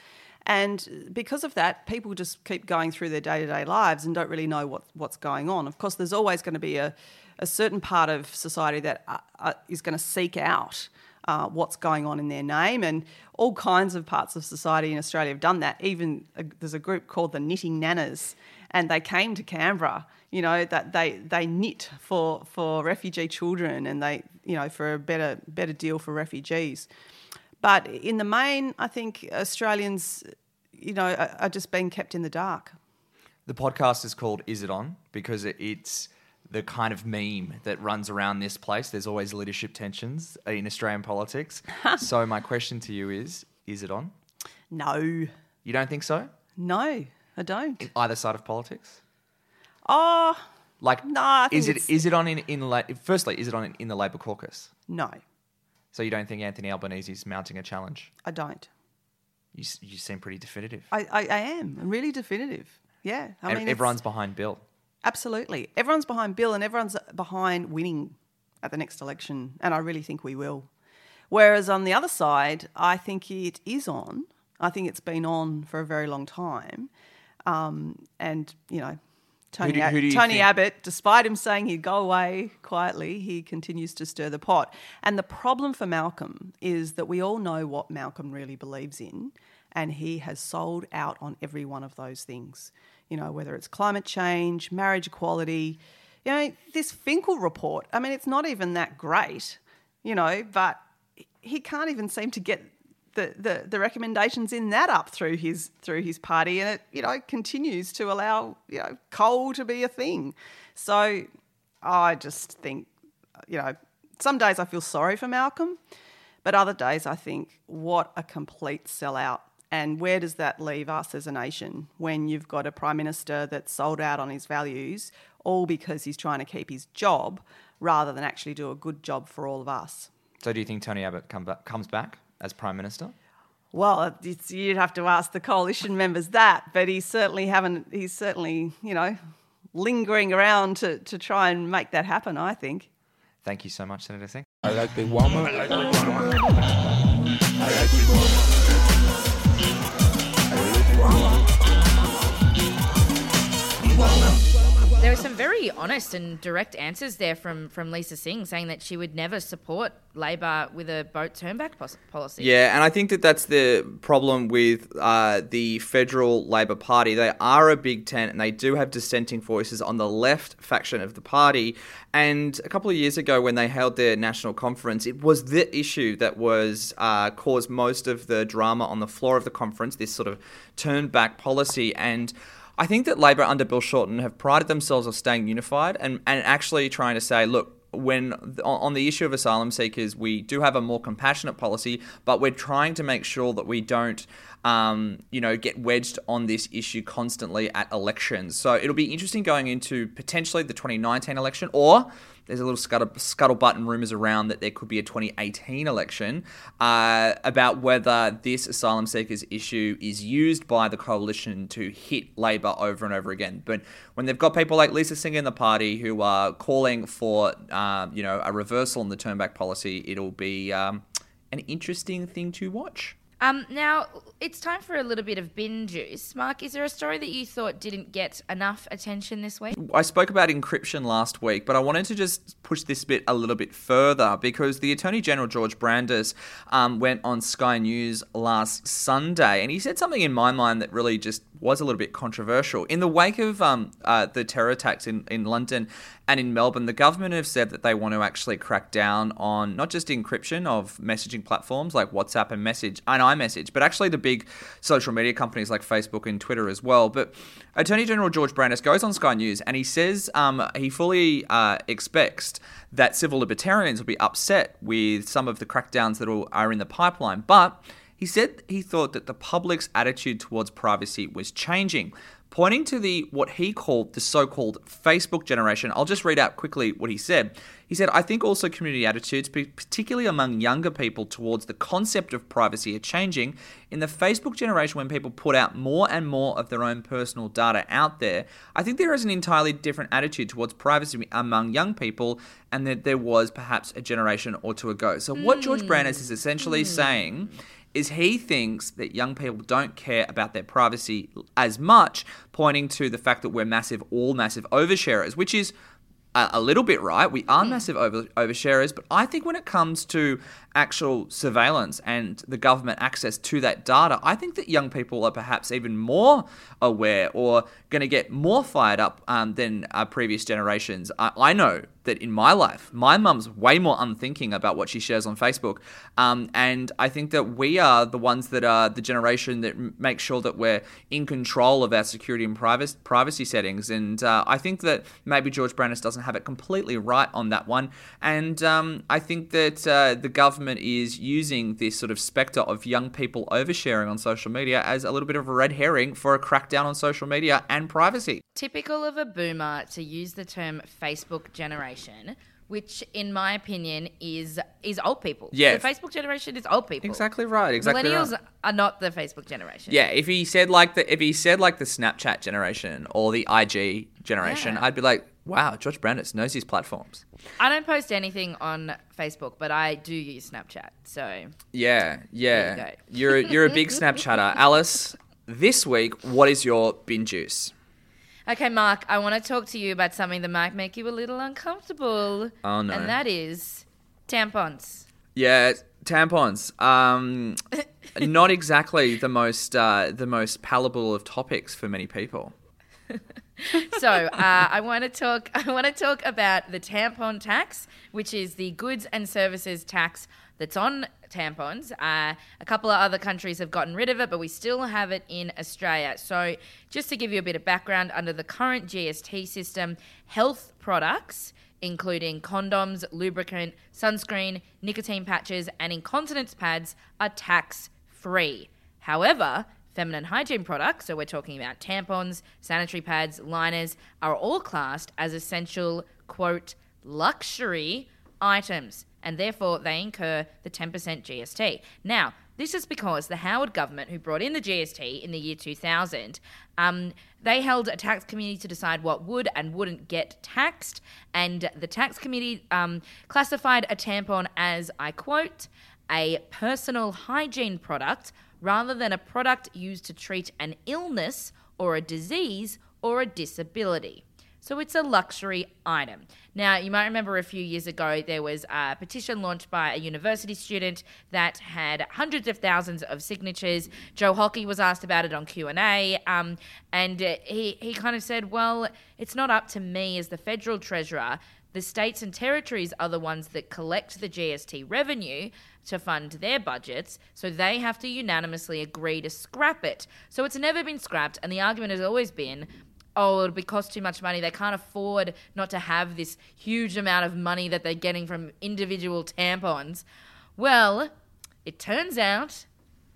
And because of that, people just keep going through their day to day lives and don't really know what, what's going on. Of course, there's always going to be a, a certain part of society that uh, uh, is going to seek out uh, what's going on in their name. And all kinds of parts of society in Australia have done that. Even a, there's a group called the Knitting Nanas, and they came to Canberra. You know that they they knit for for refugee children, and they you know for a better better deal for refugees. But in the main, I think Australians, you know, are, are just being kept in the dark. The podcast is called "Is It On" because it's the kind of meme that runs around this place. There's always leadership tensions in Australian politics. so my question to you is: Is it on? No. You don't think so? No, I don't. In either side of politics? Oh, like no. Is it it's- it on in in La- firstly is it on in, in the Labor caucus? No, So you don't think Anthony Albanese is mounting a challenge? I don't. You you seem pretty definitive. I, I, I am I'm really definitive. Yeah, I mean, everyone's behind Bill. Absolutely. Everyone's behind Bill and everyone's behind winning at the next election. And I really think we will. Whereas on the other side, I think it is on. I think it's been on for a very long time. Um, and, you know, Tony, do- who do Tony Abbott, despite him saying he'd go away quietly, he continues to stir the pot. And the problem for Malcolm is that we all know what Malcolm really believes in, and he has sold out on every one of those things. You know, whether it's climate change, marriage equality, you know, this Finkel report, I mean, it's not even that great, you know, but he can't even seem to get the, the, recommendations in that up through his through his party, and it you know continues to allow you know coal to be a thing. So I just think you know some days I feel sorry for Malcolm, But other days, I think, what a complete sellout. And where does that leave us as a nation when you've got a prime minister that's sold out on his values, all because he's trying to keep his job rather than actually do a good job for all of us? So do you think Tony Abbott come back, comes back as Prime Minister? Well, it's, you'd have to ask the coalition members that, but he's certainly haven't. He's certainly, you know, lingering around to, to try and make that happen. I think. Thank you so much, Senator Singh. I like big woman. I like big woman. I like big woman. There were some very honest and direct answers there from, from Lisa Singh saying that she would never support Labor with a boat turnback pos- policy. Yeah, and I think that that's the problem with uh, the federal Labor Party. They are a big tent and they do have dissenting voices on the left faction of the party. And a couple of years ago, when they held their national conference, it was the issue that was uh, caused most of the drama on the floor of the conference. This sort of turned back policy and. I think that Labor under Bill Shorten have prided themselves on staying unified and, and actually trying to say, look, when on the issue of asylum seekers, we do have a more compassionate policy, but we're trying to make sure that we don't, um, you know, get wedged on this issue constantly at elections. So it'll be interesting going into potentially the 2019 election, or there's a little scuttle, scuttlebutt and rumors around that there could be a 2018 election uh, about whether this asylum seekers issue is used by the coalition to hit Labor over and over again. But when they've got people like Lisa Singh in the party who are calling for, um, you know, a reversal in the turnback policy, it'll be um, an interesting thing to watch. Um, now, it's time for a little bit of bin juice. Mark, is there a story that you thought didn't get enough attention this week? I spoke about encryption last week, but I wanted to just push this bit a little bit further because the Attorney General George Brandis um, went on Sky News last Sunday and he said something in my mind that really just was a little bit controversial. In the wake of um, uh, the terror attacks in, in London and in Melbourne, the government have said that they want to actually crack down on not just encryption of messaging platforms like WhatsApp and Message and iMessage, but actually the big social media companies like Facebook and Twitter as well. But Attorney General George Brandis goes on Sky News and he says um, he fully uh, expects that civil libertarians will be upset with some of the crackdowns that are in the pipeline, but he said he thought that the public's attitude towards privacy was changing, pointing to the what he called the so-called Facebook generation. I'll just read out quickly what he said. He said, "I think also community attitudes, particularly among younger people towards the concept of privacy are changing. In the Facebook generation when people put out more and more of their own personal data out there, I think there is an entirely different attitude towards privacy among young people and that there was perhaps a generation or two ago." So what George hmm. Brandis is essentially hmm. saying is he thinks that young people don't care about their privacy as much, pointing to the fact that we're massive, all massive oversharers, which is a, a little bit right. We are hmm. massive over, oversharers, but I think when it comes to actual surveillance and the government access to that data, I think that young people are perhaps even more aware or going to get more fired up um, than previous generations. I, I know that in my life, my mum's way more unthinking about what she shares on Facebook. Um, and I think that we are the ones that are the generation that m- make sure that we're in control of our security and privacy, privacy settings. And uh, I think that maybe George Brandis doesn't have it completely right on that one. And um, I think that uh, the government is using this sort of specter of young people oversharing on social media as a little bit of a red herring for a crackdown on social media and privacy. Typical of a boomer to use the term Facebook generation, which, in my opinion, is is old people. Yeah. the Facebook generation is old people. Exactly right. Exactly Millennials right. are not the Facebook generation. Yeah, if he said like the if he said like the Snapchat generation or the IG generation, Yeah. I'd be like, wow, George Brandis knows his platforms. I don't post anything on Facebook, but I do use Snapchat. So Yeah, yeah. You You're you're a big Snapchatter, Alice. This week, what is your bin juice? Okay, Mark, I want to talk to you about something that might make you a little uncomfortable. Oh, no. And that is tampons. Yeah, tampons. Um, not exactly the most uh, the most palatable of topics for many people. So uh, I want to talk. I want to talk about the tampon tax, which is the goods and services tax that's on tampons. Uh, a couple of other countries have gotten rid of it, but we still have it in Australia. So just to give you a bit of background, under the current GST system, health products including condoms, lubricant, sunscreen, nicotine patches, and incontinence pads, are tax free. However, feminine hygiene products, so we're talking about tampons, sanitary pads, liners, are all classed as essential, quote, luxury items, and therefore they incur the 10% GST. Now, this is because the Howard government, who brought in the GST in the year 2000, um, they held a tax committee to decide what would and wouldn't get taxed. And the tax committee um, classified a tampon as, I quote, a personal hygiene product rather than a product used to treat an illness or a disease or a disability. So it's a luxury item. Now, you might remember a few years ago there was a petition launched by a university student that had hundreds of thousands of signatures. Joe Hockey was asked about it on Q and A, um, and he he kind of said, "Well, it's not up to me as the federal treasurer." The states and territories are the ones that collect the GST revenue to fund their budgets, so they have to unanimously agree to scrap it. So it's never been scrapped, and the argument has always been oh, it'll be cost too much money. They can't afford not to have this huge amount of money that they're getting from individual tampons. Well, it turns out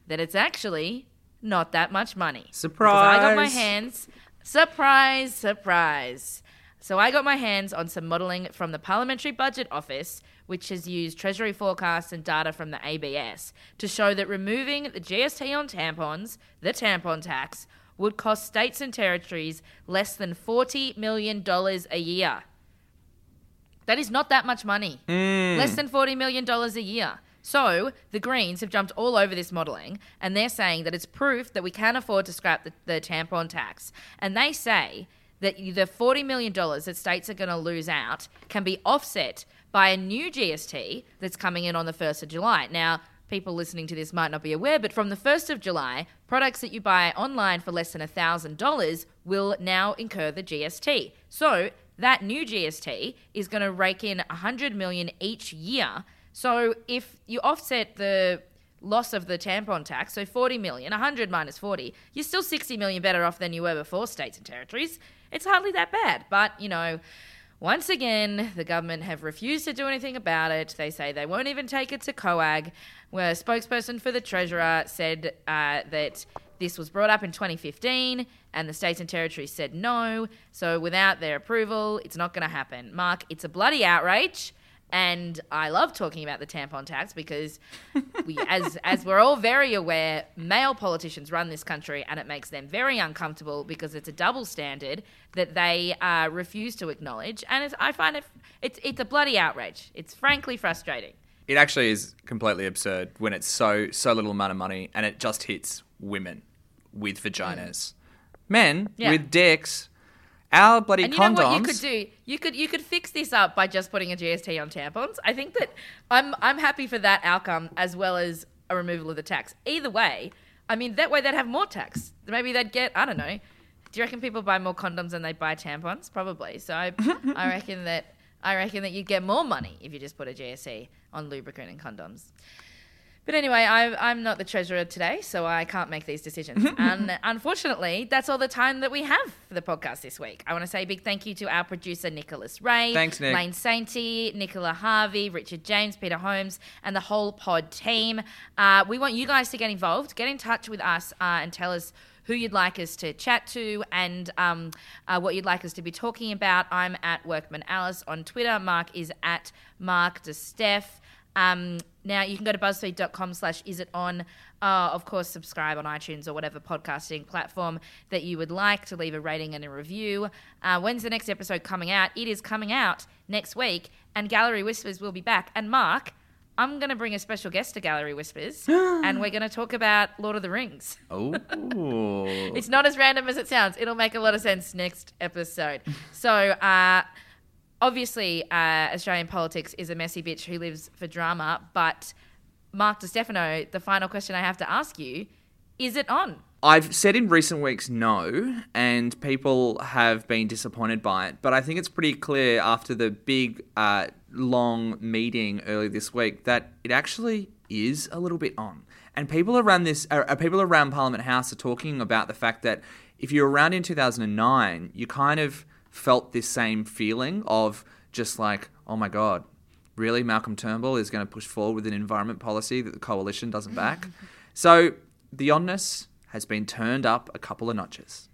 that it's actually not that much money. Surprise. Because I got my hands. Surprise, surprise. So I got my hands on some modelling from the Parliamentary Budget Office, which has used Treasury forecasts and data from the ABS to show that removing the GST on tampons, the tampon tax, would cost states and territories less than $40 million a year. That is not that much money. Hmm. Less than $40 million a year. So the Greens have jumped all over this modelling and they're saying that it's proof that we can afford to scrap the, the tampon tax. And they say that the $40 million that states are going to lose out can be offset by a new GST that's coming in on the 1st of July. Now, people listening to this might not be aware, but from the 1st of July, products that you buy online for less than $1,000 will now incur the GST. So that new GST is going to rake in 100 million each year. So if you offset the loss of the tampon tax, so 40 million, 100 minus 40, you're still 60 million better off than you were before states and territories. It's hardly that bad, but you know, once again, the government have refused to do anything about it. They say they won't even take it to COAG, where a spokesperson for the Treasurer said uh, that this was brought up in 2015 and the states and territories said no. So without their approval, it's not going to happen. Mark, it's a bloody outrage. And I love talking about the tampon tax because we, as as we're all very aware, male politicians run this country, and it makes them very uncomfortable because it's a double standard that they uh, refuse to acknowledge, and it's, I find it it's it's a bloody outrage. It's frankly frustrating. It actually is completely absurd when it's so so little amount of money and it just hits women with vaginas. Men Yeah. with dicks. Our bloody And you condoms. know what you could do? You could you could fix this up by just putting a GST on tampons. I think that I'm I'm happy for that outcome as well as a removal of the tax. Either way, I mean that way they'd have more tax. Maybe they'd get I don't know. Do you reckon people buy more condoms than they buy tampons? Probably. So I, I reckon that I reckon that you'd get more money if you just put a GST on lubricant and condoms. But anyway, I, I'm not the treasurer today, so I can't make these decisions. and unfortunately, that's all the time that we have for the podcast this week. I want to say a big thank you to our producer, Nicholas Ray. Thanks, Nick. Lane Sainty, Nicola Harvey, Richard James, Peter Holmes, and the whole pod team. Uh, we want you guys to get involved. Get in touch with us uh, and tell us who you'd like us to chat to and um, uh, what you'd like us to be talking about. I'm at Workman Alice on Twitter. Mark is at Mark DeSteph. Um, now you can go to buzzfeed.com slash is it on. Uh, of course, subscribe on iTunes or whatever podcasting platform that you would like to leave a rating and a review. Uh, when's the next episode coming out? It is coming out next week, and Gallery Whispers will be back. And Mark, I'm going to bring a special guest to Gallery Whispers, and we're going to talk about Lord of the Rings. Oh. It's not as random as it sounds. It'll make a lot of sense next episode. So, uh, obviously, uh, Australian politics is a messy bitch who lives for drama. But Mark Di Stefano, the final question I have to ask you: Is it on? I've said in recent weeks no, and people have been disappointed by it. But I think it's pretty clear after the big, uh, long meeting early this week that it actually is a little bit on. And people around this, uh, uh, people around Parliament House are talking about the fact that if you were around in 2009, you kind of felt this same feeling of just like, oh my God, really? Malcolm Turnbull is going to push forward with an environment policy that the coalition doesn't back. so the onness has been turned up a couple of notches.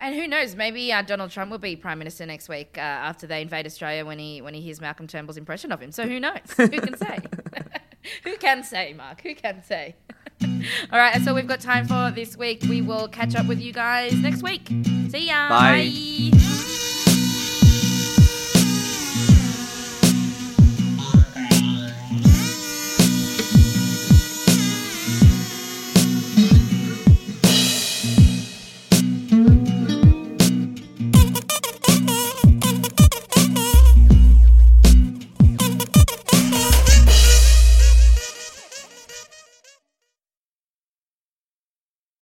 And who knows? Maybe uh, Donald Trump will be prime minister next week uh, after they invade Australia when he when he hears Malcolm Turnbull's impression of him. So who knows? who can say? who can say, Mark? Who can say? all right, that's all we've got time for this week. We will catch up with you guys next week. See ya. Bye.